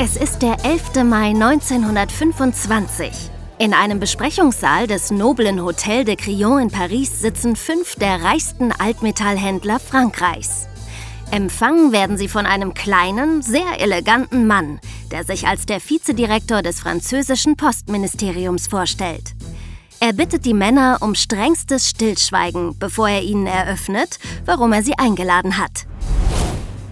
Es ist der 11. Mai 1925. In einem Besprechungssaal des noblen Hotel de Crillon in Paris sitzen fünf der reichsten Altmetallhändler Frankreichs. Empfangen werden sie von einem kleinen, sehr eleganten Mann, der sich als der Vizedirektor des französischen Postministeriums vorstellt. Er bittet die Männer um strengstes Stillschweigen, bevor er ihnen eröffnet, warum er sie eingeladen hat.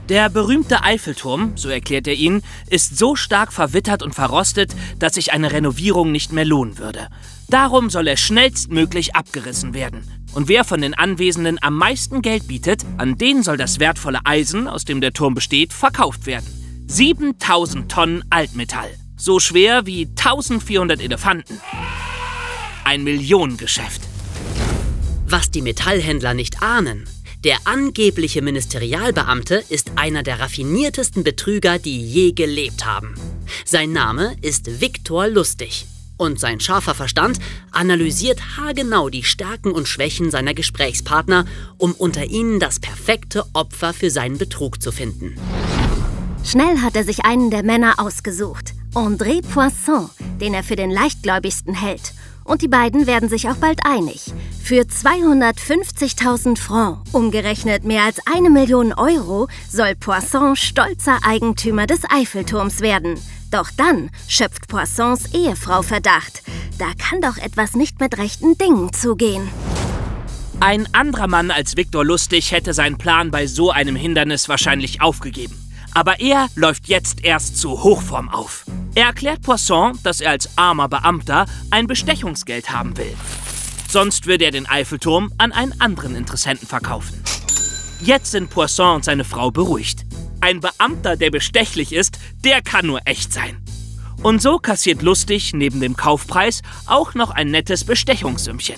Der berühmte Eiffelturm, so erklärt er ihn, ist so stark verwittert und verrostet, dass sich eine Renovierung nicht mehr lohnen würde. Darum soll er schnellstmöglich abgerissen werden. Und wer von den Anwesenden am meisten Geld bietet, an den soll das wertvolle Eisen, aus dem der Turm besteht, verkauft werden. 7000 Tonnen Altmetall. So schwer wie 1400 Elefanten. Ein Millionengeschäft. Was die Metallhändler nicht ahnen, der angebliche Ministerialbeamte ist einer der raffiniertesten Betrüger, die je gelebt haben. Sein Name ist Viktor Lustig. Und sein scharfer Verstand analysiert haargenau die Stärken und Schwächen seiner Gesprächspartner, um unter ihnen das perfekte Opfer für seinen Betrug zu finden. Schnell hat er sich einen der Männer ausgesucht, André Poisson, den er für den leichtgläubigsten hält. Und die beiden werden sich auch bald einig. Für 250.000 Francs, umgerechnet mehr als eine Million Euro, soll Poisson stolzer Eigentümer des Eiffelturms werden. Doch dann schöpft Poissons Ehefrau Verdacht. Da kann doch etwas nicht mit rechten Dingen zugehen. Ein anderer Mann als Viktor Lustig hätte seinen Plan bei so einem Hindernis wahrscheinlich aufgegeben. Aber er läuft jetzt erst zu Hochform auf. Er erklärt Poisson, dass er als armer Beamter ein Bestechungsgeld haben will. Sonst würde er den Eiffelturm an einen anderen Interessenten verkaufen. Jetzt sind Poisson und seine Frau beruhigt. Ein Beamter, der bestechlich ist, der kann nur echt sein. Und so kassiert Lustig neben dem Kaufpreis auch noch ein nettes Bestechungssümmchen.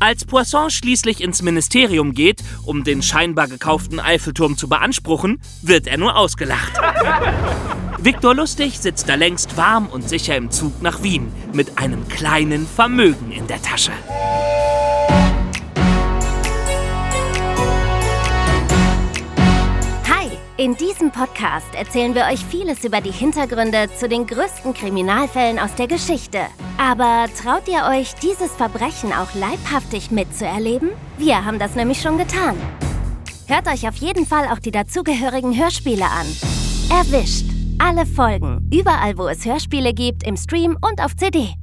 Als Poisson schließlich ins Ministerium geht, um den scheinbar gekauften Eiffelturm zu beanspruchen, wird er nur ausgelacht. Viktor Lustig sitzt da längst warm und sicher im Zug nach Wien mit einem kleinen Vermögen in der Tasche. In diesem Podcast erzählen wir euch vieles über die Hintergründe zu den größten Kriminalfällen aus der Geschichte. Aber traut ihr euch, dieses Verbrechen auch leibhaftig mitzuerleben? Wir haben das nämlich schon getan. Hört euch auf jeden Fall auch die dazugehörigen Hörspiele an. Erwischt. Alle Folgen, überall wo es Hörspiele gibt, im Stream und auf CD.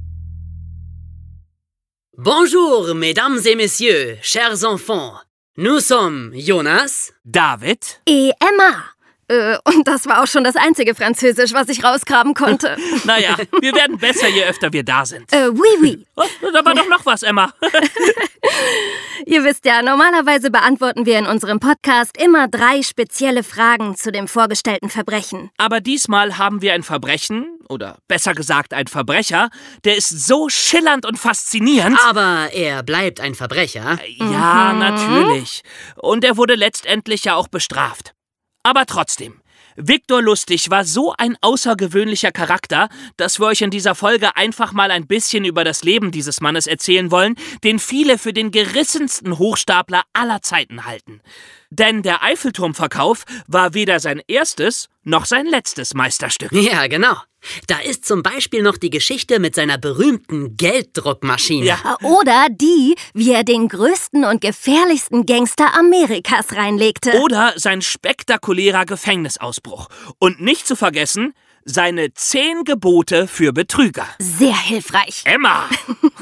Bonjour, mesdames et messieurs, chers enfants. Nous sommes Jonas, David? E. Emma. Äh, und das war auch schon das einzige Französisch, was ich rausgraben konnte. Naja, wir werden besser, je öfter wir da sind. äh, oui, oui. Oh, da war doch noch was, Emma. Ihr wisst ja, normalerweise beantworten wir in unserem Podcast immer drei spezielle Fragen zu dem vorgestellten Verbrechen. Aber diesmal haben wir ein Verbrechen, oder besser gesagt ein Verbrecher, der ist so schillernd und faszinierend. aber er bleibt ein Verbrecher. Ja, natürlich. Und er wurde letztendlich ja auch bestraft. Aber trotzdem, Viktor Lustig war so ein außergewöhnlicher Charakter, dass wir euch in dieser Folge einfach mal ein bisschen über das Leben dieses Mannes erzählen wollen, den viele für den gerissensten Hochstapler aller Zeiten halten. Denn der Eiffelturmverkauf war weder sein erstes noch sein letztes Meisterstück. Ja, genau. Da ist zum Beispiel noch die Geschichte mit seiner berühmten Gelddruckmaschine. Ja. Oder die, wie er den größten und gefährlichsten Gangster Amerikas reinlegte. Oder sein spektakulärer Gefängnisausbruch. Und nicht zu vergessen, seine zehn Gebote für Betrüger. Sehr hilfreich. Emma!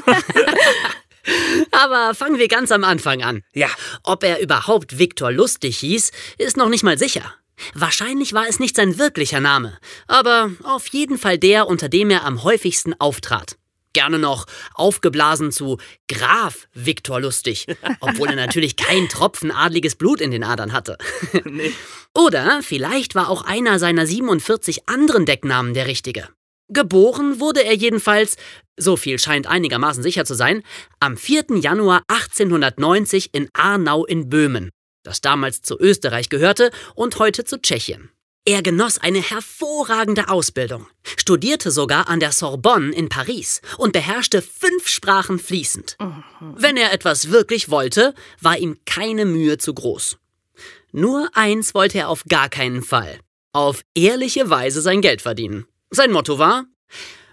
Aber fangen wir ganz am Anfang an. Ja, Ob er überhaupt Viktor Lustig hieß, ist noch nicht mal sicher. Wahrscheinlich war es nicht sein wirklicher Name, aber auf jeden Fall der, unter dem er am häufigsten auftrat. Gerne noch aufgeblasen zu Graf Viktor Lustig, obwohl er natürlich kein Tropfen adliges Blut in den Adern hatte. nee. Oder vielleicht war auch einer seiner 47 anderen Decknamen der richtige. Geboren wurde er jedenfalls, so viel scheint einigermaßen sicher zu sein, am 4. Januar 1890 in Arnau in Böhmen, das damals zu Österreich gehörte und heute zu Tschechien. Er genoss eine hervorragende Ausbildung, studierte sogar an der Sorbonne in Paris und beherrschte fünf Sprachen fließend. Wenn er etwas wirklich wollte, war ihm keine Mühe zu groß. Nur eins wollte er auf gar keinen Fall. Auf ehrliche Weise sein Geld verdienen. Sein Motto war,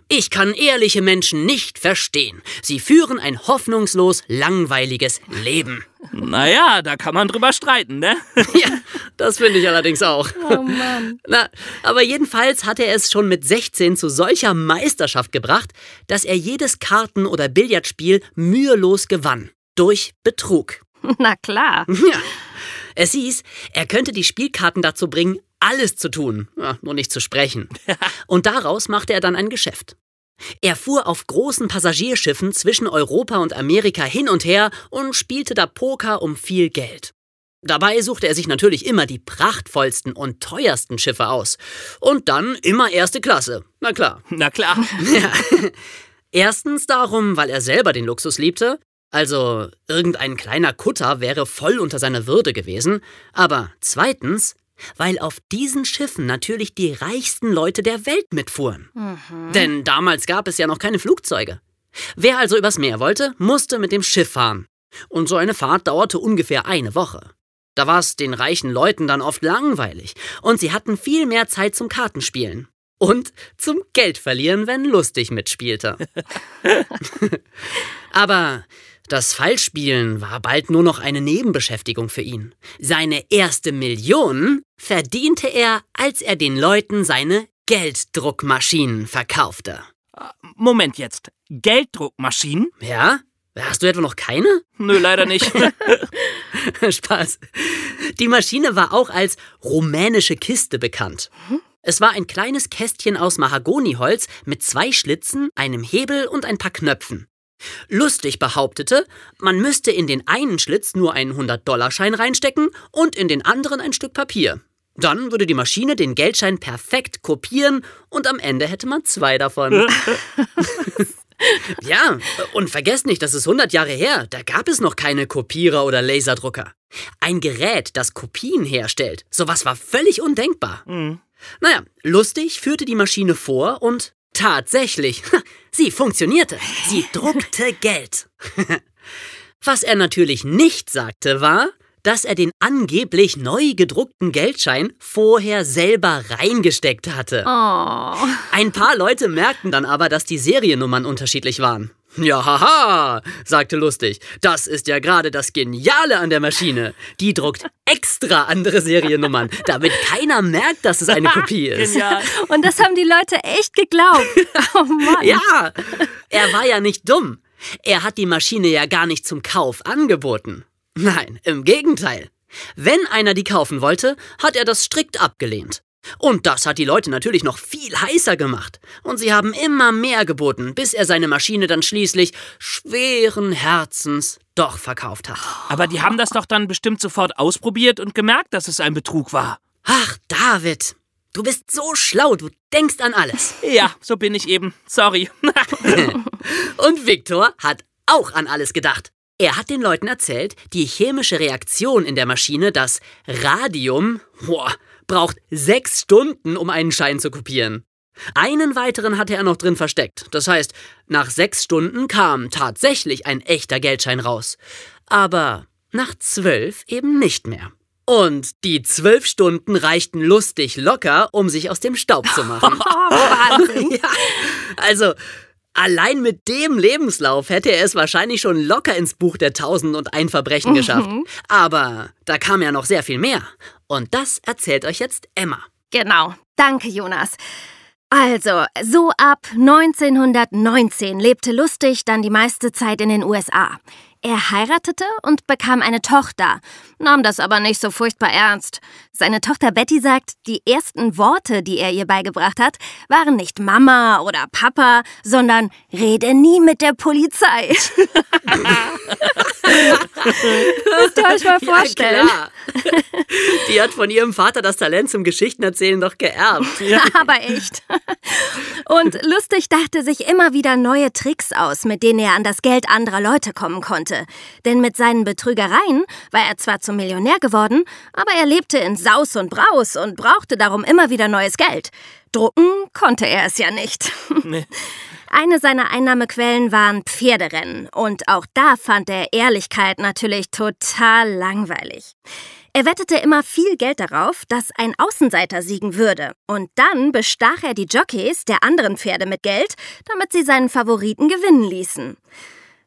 ich kann ehrliche Menschen nicht verstehen. Sie führen ein hoffnungslos langweiliges Leben. Naja, da kann man drüber streiten, ne? ja, das finde ich allerdings auch. Oh Mann. Na, aber jedenfalls hat er es schon mit 16 zu solcher Meisterschaft gebracht, dass er jedes Karten- oder Billardspiel mühelos gewann. Durch Betrug. Na klar. Ja. Es hieß, er könnte die Spielkarten dazu bringen, alles zu tun, ja, nur nicht zu sprechen. Und daraus machte er dann ein Geschäft. Er fuhr auf großen Passagierschiffen zwischen Europa und Amerika hin und her und spielte da Poker um viel Geld. Dabei suchte er sich natürlich immer die prachtvollsten und teuersten Schiffe aus. Und dann immer erste Klasse. Na klar. Na klar. Ja. Erstens darum, weil er selber den Luxus liebte. Also irgendein kleiner Kutter wäre voll unter seiner Würde gewesen. Aber zweitens, weil auf diesen Schiffen natürlich die reichsten Leute der Welt mitfuhren. Denn damals gab es ja noch keine Flugzeuge. Wer also übers Meer wollte, musste mit dem Schiff fahren. Und so eine Fahrt dauerte ungefähr eine Woche. Da war es den reichen Leuten dann oft langweilig und sie hatten viel mehr Zeit zum Kartenspielen. Und zum Geld verlieren, wenn lustig mitspielte. Aber das Fallspielen war bald nur noch eine Nebenbeschäftigung für ihn. Seine erste Million verdiente er, als er den Leuten seine Gelddruckmaschinen verkaufte. Moment jetzt. Gelddruckmaschinen? Ja? Hast du etwa noch keine? Nö, leider nicht. Spaß. Die Maschine war auch als rumänische Kiste bekannt. Es war ein kleines Kästchen aus Mahagoniholz mit zwei Schlitzen, einem Hebel und ein paar Knöpfen. Lustig behauptete, man müsste in den einen Schlitz nur einen 100-Dollar-Schein reinstecken und in den anderen ein Stück Papier. Dann würde die Maschine den Geldschein perfekt kopieren und am Ende hätte man zwei davon. ja, und vergesst nicht, das ist 100 Jahre her. Da gab es noch keine Kopierer oder Laserdrucker. Ein Gerät, das Kopien herstellt, sowas war völlig undenkbar. Naja, lustig führte die Maschine vor und tatsächlich, sie funktionierte. Sie druckte Geld. Was er natürlich nicht sagte, war, dass er den angeblich neu gedruckten Geldschein vorher selber reingesteckt hatte. Oh. Ein paar Leute merkten dann aber, dass die Seriennummern unterschiedlich waren. Ja, haha, sagte Lustig. Das ist ja gerade das Geniale an der Maschine. Die druckt extra andere Seriennummern, damit keiner merkt, dass es eine Kopie ist. Genial. Und das haben die Leute echt geglaubt. Oh Mann. Ja, er war ja nicht dumm. Er hat die Maschine ja gar nicht zum Kauf angeboten. Nein, im Gegenteil. Wenn einer die kaufen wollte, hat er das strikt abgelehnt. Und das hat die Leute natürlich noch viel heißer gemacht. Und sie haben immer mehr geboten, bis er seine Maschine dann schließlich schweren Herzens doch verkauft hat. Aber die haben das doch dann bestimmt sofort ausprobiert und gemerkt, dass es ein Betrug war. Ach, David, du bist so schlau, du denkst an alles. Ja, so bin ich eben. Sorry. Und Viktor hat auch an alles gedacht. Er hat den Leuten erzählt, die chemische Reaktion in der Maschine, das Radium, boah, braucht sechs Stunden, um einen Schein zu kopieren. Einen weiteren hatte er noch drin versteckt. Das heißt, nach sechs Stunden kam tatsächlich ein echter Geldschein raus. Aber nach zwölf eben nicht mehr. Und die zwölf Stunden reichten lustig locker, um sich aus dem Staub zu machen. Oh, Wahnsinn. ja, also allein mit dem Lebenslauf hätte er es wahrscheinlich schon locker ins Buch der Tausend und ein Verbrechen geschafft. Aber da kam ja noch sehr viel mehr. Und das erzählt euch jetzt Emma. Genau. Danke, Jonas. Also, so ab 1919 lebte Lustig dann die meiste Zeit in den USA. Er heiratete und bekam eine Tochter, nahm das aber nicht so furchtbar ernst. Seine Tochter Betty sagt, die ersten Worte, die er ihr beigebracht hat, waren nicht Mama oder Papa, sondern rede nie mit der Polizei. Müsst ihr euch mal vorstellen. Ja, klar. Die hat von ihrem Vater das Talent zum Geschichtenerzählen doch geerbt. Aber echt. Und lustig dachte sich immer wieder neue Tricks aus, mit denen er an das Geld anderer Leute kommen konnte. Denn mit seinen Betrügereien war er zwar zum Millionär geworden, aber er lebte in Saus und Braus und brauchte darum immer wieder neues Geld. Drucken konnte er es ja nicht. Nee. Eine seiner Einnahmequellen waren Pferderennen und auch da fand er Ehrlichkeit natürlich total langweilig. Er wettete immer viel Geld darauf, dass ein Außenseiter siegen würde. Und dann bestach er die Jockeys der anderen Pferde mit Geld, damit sie seinen Favoriten gewinnen ließen.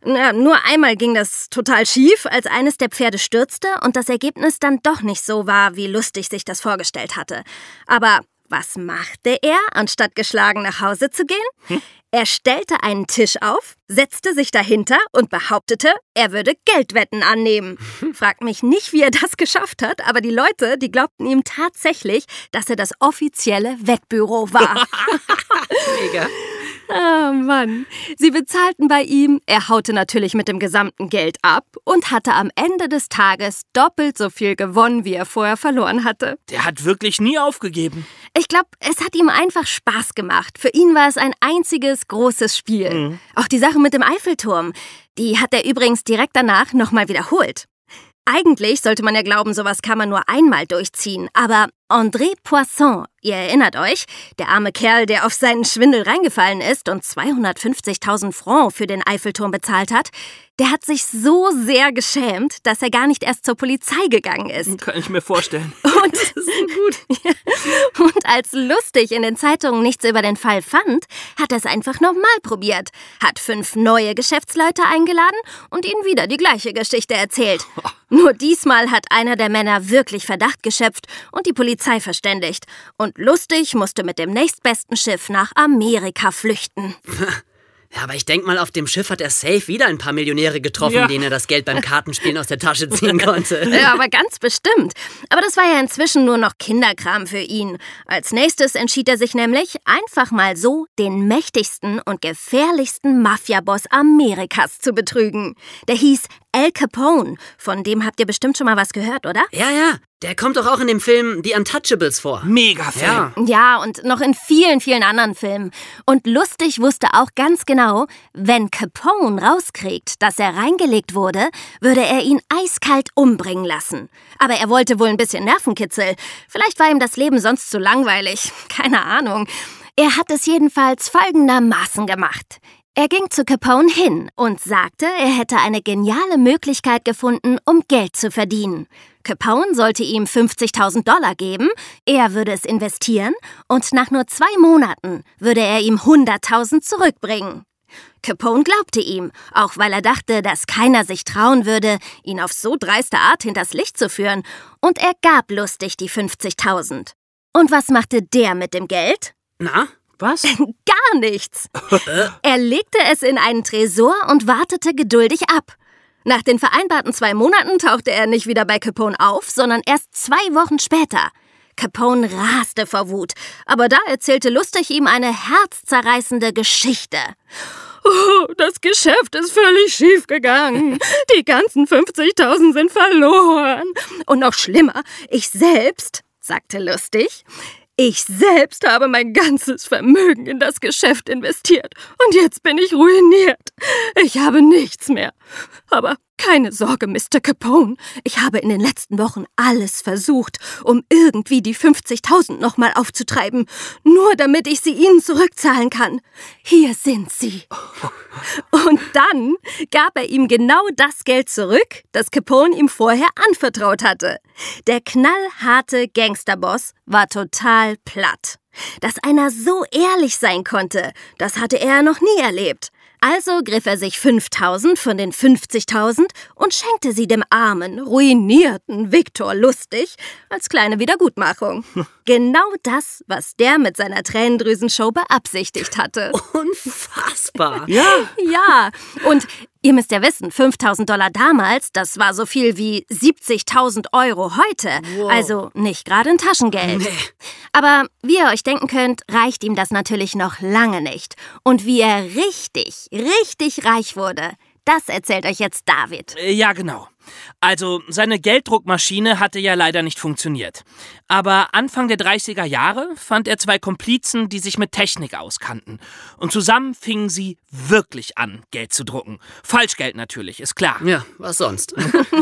Na, nur einmal ging das total schief, als eines der Pferde stürzte und das Ergebnis dann doch nicht so war, wie lustig sich das vorgestellt hatte. Aber was machte er, anstatt geschlagen nach Hause zu gehen? Hm? Er stellte einen Tisch auf, setzte sich dahinter und behauptete, er würde Geldwetten annehmen. Fragt mich nicht, wie er das geschafft hat, aber die Leute, die glaubten ihm tatsächlich, dass er das offizielle Wettbüro war. Mega. Oh Mann. Sie bezahlten bei ihm, er haute natürlich mit dem gesamten Geld ab und hatte am Ende des Tages doppelt so viel gewonnen, wie er vorher verloren hatte. Der hat wirklich nie aufgegeben. Ich glaube, es hat ihm einfach Spaß gemacht. Für ihn war es ein einziges großes Spiel. Mhm. Auch die Sache mit dem Eiffelturm, die hat er übrigens direkt danach nochmal wiederholt. Eigentlich sollte man ja glauben, sowas kann man nur einmal durchziehen, aber André Poisson, ihr erinnert euch, der arme Kerl, der auf seinen Schwindel reingefallen ist und 250.000 Francs für den Eiffelturm bezahlt hat, der hat sich so sehr geschämt, dass er gar nicht erst zur Polizei gegangen ist. Kann ich mir vorstellen. Und, das ist so gut. und als lustig in den Zeitungen nichts über den Fall fand, hat er es einfach nochmal probiert, hat fünf neue Geschäftsleute eingeladen und ihnen wieder die gleiche Geschichte erzählt. Nur diesmal hat einer der Männer wirklich Verdacht geschöpft und die Polizei verständigt. Und lustig musste mit dem nächstbesten Schiff nach Amerika flüchten. Ja, aber ich denke mal, auf dem Schiff hat er safe wieder ein paar Millionäre getroffen, ja. denen er das Geld beim Kartenspielen aus der Tasche ziehen konnte. Ja, aber ganz bestimmt. Aber das war ja inzwischen nur noch Kinderkram für ihn. Als nächstes entschied er sich nämlich, einfach mal so den mächtigsten und gefährlichsten Mafiaboss Amerikas zu betrügen. Der hieß Al Capone. Von dem habt ihr bestimmt schon mal was gehört, oder? Ja, ja. Der kommt doch auch in dem Film The Untouchables vor. Mega Film. Ja. ja, und noch in vielen, vielen anderen Filmen. Und lustig wusste auch ganz genau, wenn Capone rauskriegt, dass er reingelegt wurde, würde er ihn eiskalt umbringen lassen. Aber er wollte wohl ein bisschen Nervenkitzel. Vielleicht war ihm das Leben sonst zu langweilig. Keine Ahnung. Er hat es jedenfalls folgendermaßen gemacht. Er ging zu Capone hin und sagte, er hätte eine geniale Möglichkeit gefunden, um Geld zu verdienen. Capone sollte ihm 50.000 Dollar geben, er würde es investieren und nach nur zwei Monaten würde er ihm 100.000 zurückbringen. Capone glaubte ihm, auch weil er dachte, dass keiner sich trauen würde, ihn auf so dreiste Art hinters Licht zu führen, und er gab lustig die 50.000. Und was machte der mit dem Geld? Na? Was? Gar nichts. er legte es in einen Tresor und wartete geduldig ab. Nach den vereinbarten zwei Monaten tauchte er nicht wieder bei Capone auf, sondern erst zwei Wochen später. Capone raste vor Wut, aber da erzählte Lustig ihm eine herzzerreißende Geschichte. Oh, das Geschäft ist völlig schief gegangen. Die ganzen 50.000 sind verloren. Und noch schlimmer, ich selbst, sagte Lustig, ich selbst habe mein ganzes Vermögen in das Geschäft investiert und jetzt bin ich ruiniert. Ich habe nichts mehr. Aber keine Sorge, Mr. Capone. Ich habe in den letzten Wochen alles versucht, um irgendwie die 50.000 nochmal aufzutreiben, nur damit ich sie Ihnen zurückzahlen kann. Hier sind sie. Und dann gab er ihm genau das Geld zurück, das Capone ihm vorher anvertraut hatte. Der knallharte Gangsterboss war total platt. Dass einer so ehrlich sein konnte, das hatte er noch nie erlebt. Also griff er sich 5000 von den 50.000 und schenkte sie dem armen, ruinierten Viktor Lustig als kleine Wiedergutmachung. genau das, was der mit seiner Tränendrüsenshow beabsichtigt hatte. Unfassbar. ja. Ja. Und Ihr müsst ja wissen, 5000 Dollar damals, das war so viel wie 70.000 Euro heute. Wow. Also nicht gerade ein Taschengeld. Nee. Aber wie ihr euch denken könnt, reicht ihm das natürlich noch lange nicht. Und wie er richtig, richtig reich wurde, das erzählt euch jetzt David. Äh, ja, genau. Also, seine Gelddruckmaschine hatte ja leider nicht funktioniert. Aber Anfang der 30er Jahre fand er zwei Komplizen, die sich mit Technik auskannten. Und zusammen fingen sie wirklich an, Geld zu drucken. Falschgeld natürlich, ist klar. Ja, was sonst?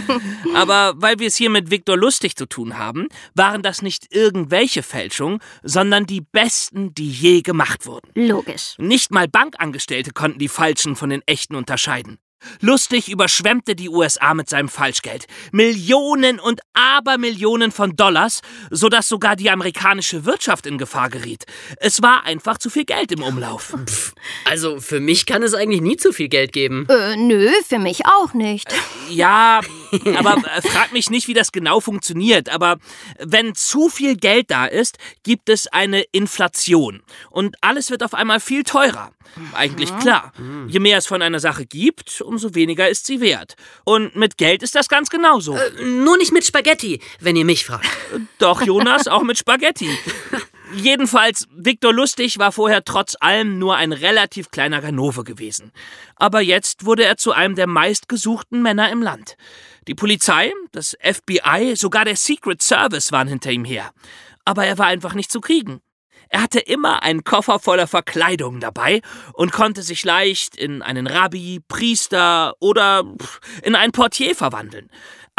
Aber weil wir es hier mit Viktor Lustig zu tun haben, waren das nicht irgendwelche Fälschungen, sondern die besten, die je gemacht wurden. Logisch. Nicht mal Bankangestellte konnten die falschen von den echten unterscheiden. Lustig überschwemmte die USA mit seinem Falschgeld. Millionen und Abermillionen von Dollars, sodass sogar die amerikanische Wirtschaft in Gefahr geriet. Es war einfach zu viel Geld im Umlauf. Pff, also für mich kann es eigentlich nie zu viel Geld geben. Äh, nö, für mich auch nicht. Ja, aber äh, frag mich nicht, wie das genau funktioniert. Aber wenn zu viel Geld da ist, gibt es eine Inflation. Und alles wird auf einmal viel teurer. Eigentlich klar. Je mehr es von einer Sache gibt, umso weniger ist sie wert. Und mit Geld ist das ganz genauso. Äh, nur nicht mit Spaghetti, wenn ihr mich fragt. Doch, Jonas, auch mit Spaghetti. Jedenfalls, Viktor Lustig war vorher trotz allem nur ein relativ kleiner Ganove gewesen. Aber jetzt wurde er zu einem der meistgesuchten Männer im Land. Die Polizei, das FBI, sogar der Secret Service waren hinter ihm her. Aber er war einfach nicht zu kriegen. Er hatte immer einen Koffer voller Verkleidungen dabei und konnte sich leicht in einen Rabbi, Priester oder in einen Portier verwandeln.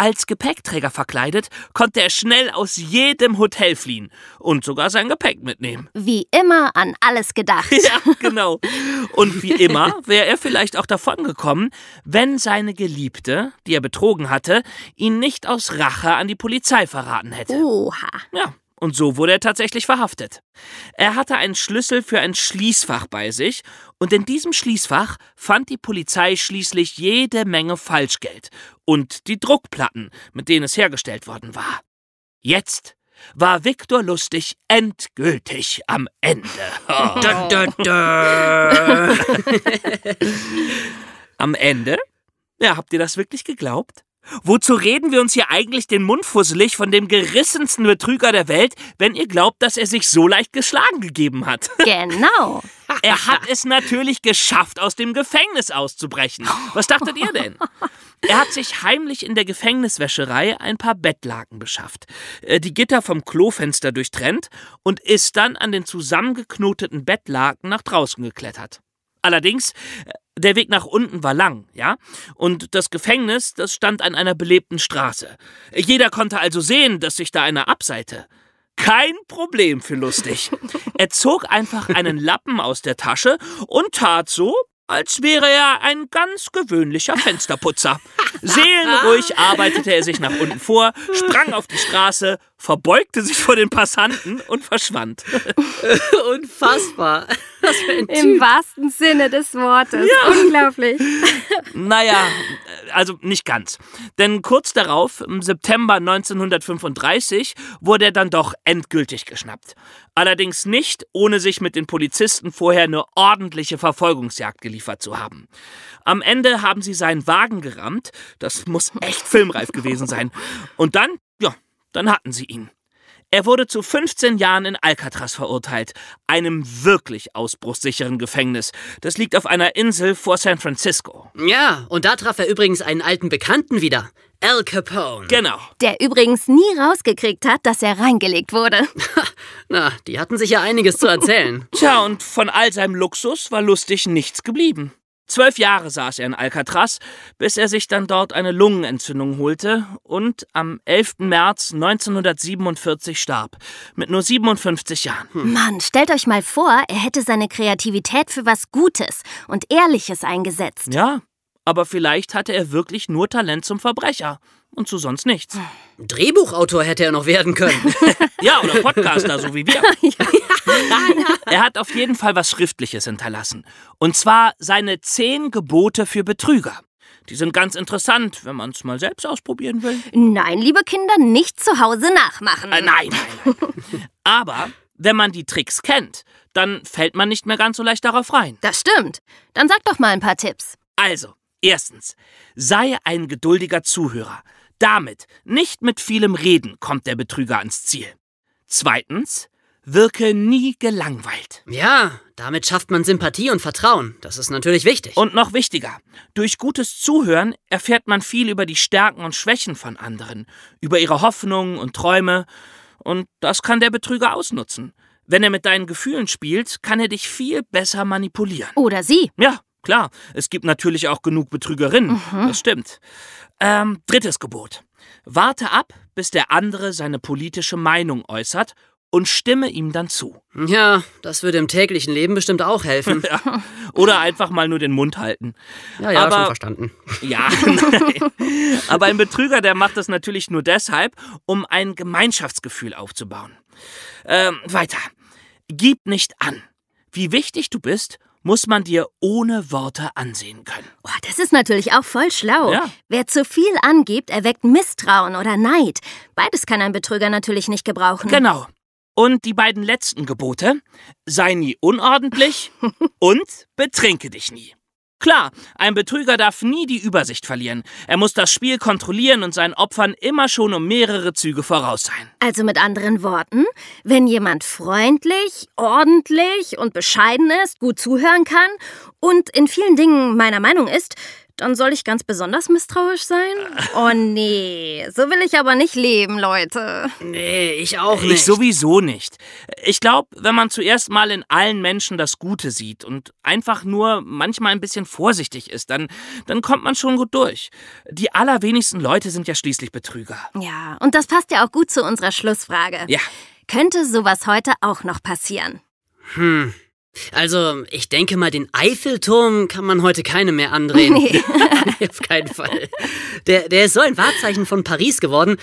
Als Gepäckträger verkleidet, konnte er schnell aus jedem Hotel fliehen und sogar sein Gepäck mitnehmen. Wie immer an alles gedacht. Ja, genau. Und wie immer wäre er vielleicht auch davongekommen, wenn seine Geliebte, die er betrogen hatte, ihn nicht aus Rache an die Polizei verraten hätte. Oha. Ja, und so wurde er tatsächlich verhaftet. Er hatte einen Schlüssel für ein Schließfach bei sich, und in diesem Schließfach fand die Polizei schließlich jede Menge Falschgeld und die Druckplatten, mit denen es hergestellt worden war. Jetzt war Viktor Lustig endgültig am Ende. Oh. Da, da, da. Am Ende? Ja, habt ihr das wirklich geglaubt? Wozu reden wir uns hier eigentlich den Mund fusselig von dem gerissensten Betrüger der Welt, wenn ihr glaubt, dass er sich so leicht geschlagen gegeben hat? Genau. Er hat es natürlich geschafft, aus dem Gefängnis auszubrechen. Was dachtet ihr denn? Er hat sich heimlich in der Gefängniswäscherei ein paar Bettlaken beschafft, äh, die Gitter vom Klofenster durchtrennt und ist dann an den zusammengeknoteten Bettlaken nach draußen geklettert. Allerdings, äh, der Weg nach unten war lang, ja? Und das Gefängnis, das stand an einer belebten Straße. Jeder konnte also sehen, dass sich da einer abseite. Kein Problem für lustig. Er zog einfach einen Lappen aus der Tasche und tat so, als wäre er ein ganz gewöhnlicher Fensterputzer. Seelenruhig arbeitete er sich nach unten vor, sprang auf die Straße, verbeugte sich vor den Passanten und verschwand. Unfassbar. Im wahrsten Sinne des Wortes. Unglaublich. Naja, also nicht ganz. Denn kurz darauf, im September 1935, wurde er dann doch endgültig geschnappt. Allerdings nicht, ohne sich mit den Polizisten vorher eine ordentliche Verfolgungsjagd geliefert zu haben. Am Ende haben sie seinen Wagen gerammt. Das muss echt filmreif gewesen sein. Und dann, ja, dann hatten sie ihn. Er wurde zu 15 Jahren in Alcatraz verurteilt, einem wirklich ausbruchssicheren Gefängnis. Das liegt auf einer Insel vor San Francisco. Ja, und da traf er übrigens einen alten Bekannten wieder. Al Capone. Genau. Der übrigens nie rausgekriegt hat, dass er reingelegt wurde. Na, die hatten sich ja einiges zu erzählen. Tja, und von all seinem Luxus war lustig nichts geblieben. Zwölf Jahre saß er in Alcatraz, bis er sich dann dort eine Lungenentzündung holte und am 11. März 1947 starb, mit nur 57 Jahren. Mann, stellt euch mal vor, er hätte seine Kreativität für was Gutes und Ehrliches eingesetzt. Ja, aber vielleicht hatte er wirklich nur Talent zum Verbrecher und zu sonst nichts. Drehbuchautor hätte er noch werden können. Ja, oder Podcaster, so wie wir. Er hat auf jeden Fall was Schriftliches hinterlassen. Und zwar seine zehn Gebote für Betrüger. Die sind ganz interessant, wenn man es mal selbst ausprobieren will. Nein, liebe Kinder, nicht zu Hause nachmachen. Äh, nein, nein, nein. Aber wenn man die Tricks kennt, dann fällt man nicht mehr ganz so leicht darauf rein. Das stimmt. Dann sag doch mal ein paar Tipps. Also, erstens, sei ein geduldiger Zuhörer. Damit, nicht mit vielem Reden, kommt der Betrüger ans Ziel. Zweitens, wirke nie gelangweilt. ja, damit schafft man Sympathie und Vertrauen. Das ist natürlich wichtig. Und noch wichtiger, durch gutes Zuhören erfährt man viel über die Stärken und Schwächen von anderen, über ihre Hoffnungen und Träume, und das kann der Betrüger ausnutzen. Wenn er mit deinen Gefühlen spielt, kann er dich viel besser manipulieren. Oder sie. Ja, klar, es gibt natürlich auch genug Betrügerinnen, das stimmt. Ähm, drittes Gebot. Warte ab, bis der andere seine politische Meinung äußert und stimme ihm dann zu. Ja, das würde im täglichen Leben bestimmt auch helfen. Ja. Oder einfach mal nur den Mund halten. Ja, ja, Aber- schon verstanden. Ja, nein. Aber ein Betrüger, der macht das natürlich nur deshalb, um ein Gemeinschaftsgefühl aufzubauen. Ähm, weiter. Gib nicht an. Wie wichtig du bist, muss man dir ohne Worte ansehen können. Oh, das ist natürlich auch voll schlau. Ja. Wer zu viel angibt, erweckt Misstrauen oder Neid. Beides kann ein Betrüger natürlich nicht gebrauchen. Genau. Und die beiden letzten Gebote: sei nie unordentlich und betrinke dich nie. Klar, ein Betrüger darf nie die Übersicht verlieren. Er muss das Spiel kontrollieren und seinen Opfern immer schon um mehrere Züge voraus sein. Also mit anderen Worten, wenn jemand freundlich, ordentlich und bescheiden ist, gut zuhören kann und in vielen Dingen meiner Meinung ist, dann soll ich ganz besonders misstrauisch sein? Oh nee, so will ich aber nicht leben, Leute. Nee, ich auch nicht. Ich sowieso nicht. Ich glaube, wenn man zuerst mal in allen Menschen das Gute sieht und einfach nur manchmal ein bisschen vorsichtig ist, dann, dann kommt man schon gut durch. Die allerwenigsten Leute sind ja schließlich Betrüger. Ja, und das passt ja auch gut zu unserer Schlussfrage. Ja. Könnte sowas heute auch noch passieren? Hm. Also, ich denke mal, den Eiffelturm kann man heute keine mehr andrehen. Nee. Nee, auf keinen Fall. Der, der ist so ein Wahrzeichen von Paris geworden.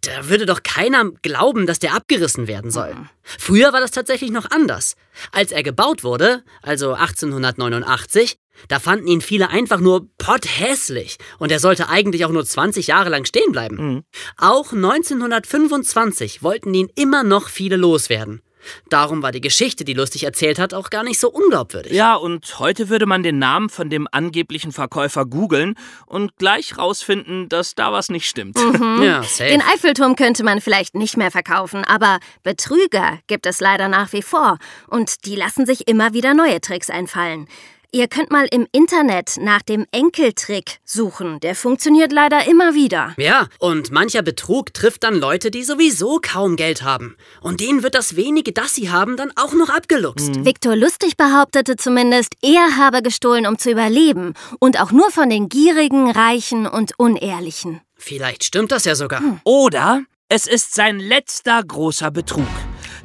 Da würde doch keiner glauben, dass der abgerissen werden soll. Früher war das tatsächlich noch anders. Als er gebaut wurde, also 1889, da fanden ihn viele einfach nur potthässlich. Und er sollte eigentlich auch nur 20 Jahre lang stehen bleiben. Mhm. Auch 1925 wollten ihn immer noch viele loswerden. Darum war die Geschichte, die Lustig erzählt hat, auch gar nicht so unglaubwürdig. Ja, und heute würde man den Namen von dem angeblichen Verkäufer googeln und gleich rausfinden, dass da was nicht stimmt. Ja, safe. Den Eiffelturm könnte man vielleicht nicht mehr verkaufen, aber Betrüger gibt es leider nach wie vor und die lassen sich immer wieder neue Tricks einfallen. Ihr könnt mal im Internet nach dem Enkeltrick suchen. Der funktioniert leider immer wieder. Ja, und mancher Betrug trifft dann Leute, die sowieso kaum Geld haben. Und denen wird das wenige, das sie haben, dann auch noch abgeluchst. Viktor Lustig behauptete zumindest, er habe gestohlen, um zu überleben. Und auch nur von den Gierigen, Reichen und Unehrlichen. Vielleicht stimmt das ja sogar. Oder es ist sein letzter großer Betrug,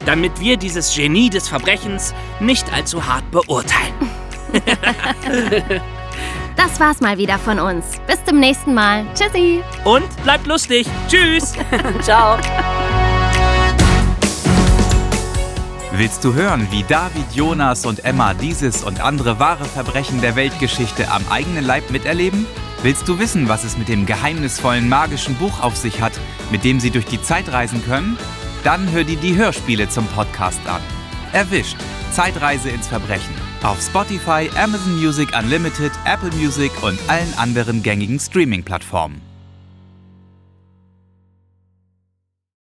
damit wir dieses Genie des Verbrechens nicht allzu hart beurteilen. Das war's mal wieder von uns. Bis zum nächsten Mal. Tschüssi. Und bleibt lustig. Tschüss. Ciao. Willst du hören, wie David, Jonas und Emma dieses und andere wahre Verbrechen der Weltgeschichte am eigenen Leib miterleben? Willst du wissen, was es mit dem geheimnisvollen magischen Buch auf sich hat, mit dem sie durch die Zeit reisen können? Dann hör dir die Hörspiele zum Podcast an. Erwischt. Zeitreise ins Verbrechen. Auf Spotify, Amazon Music Unlimited, Apple Music und allen anderen gängigen Streaming-Plattformen.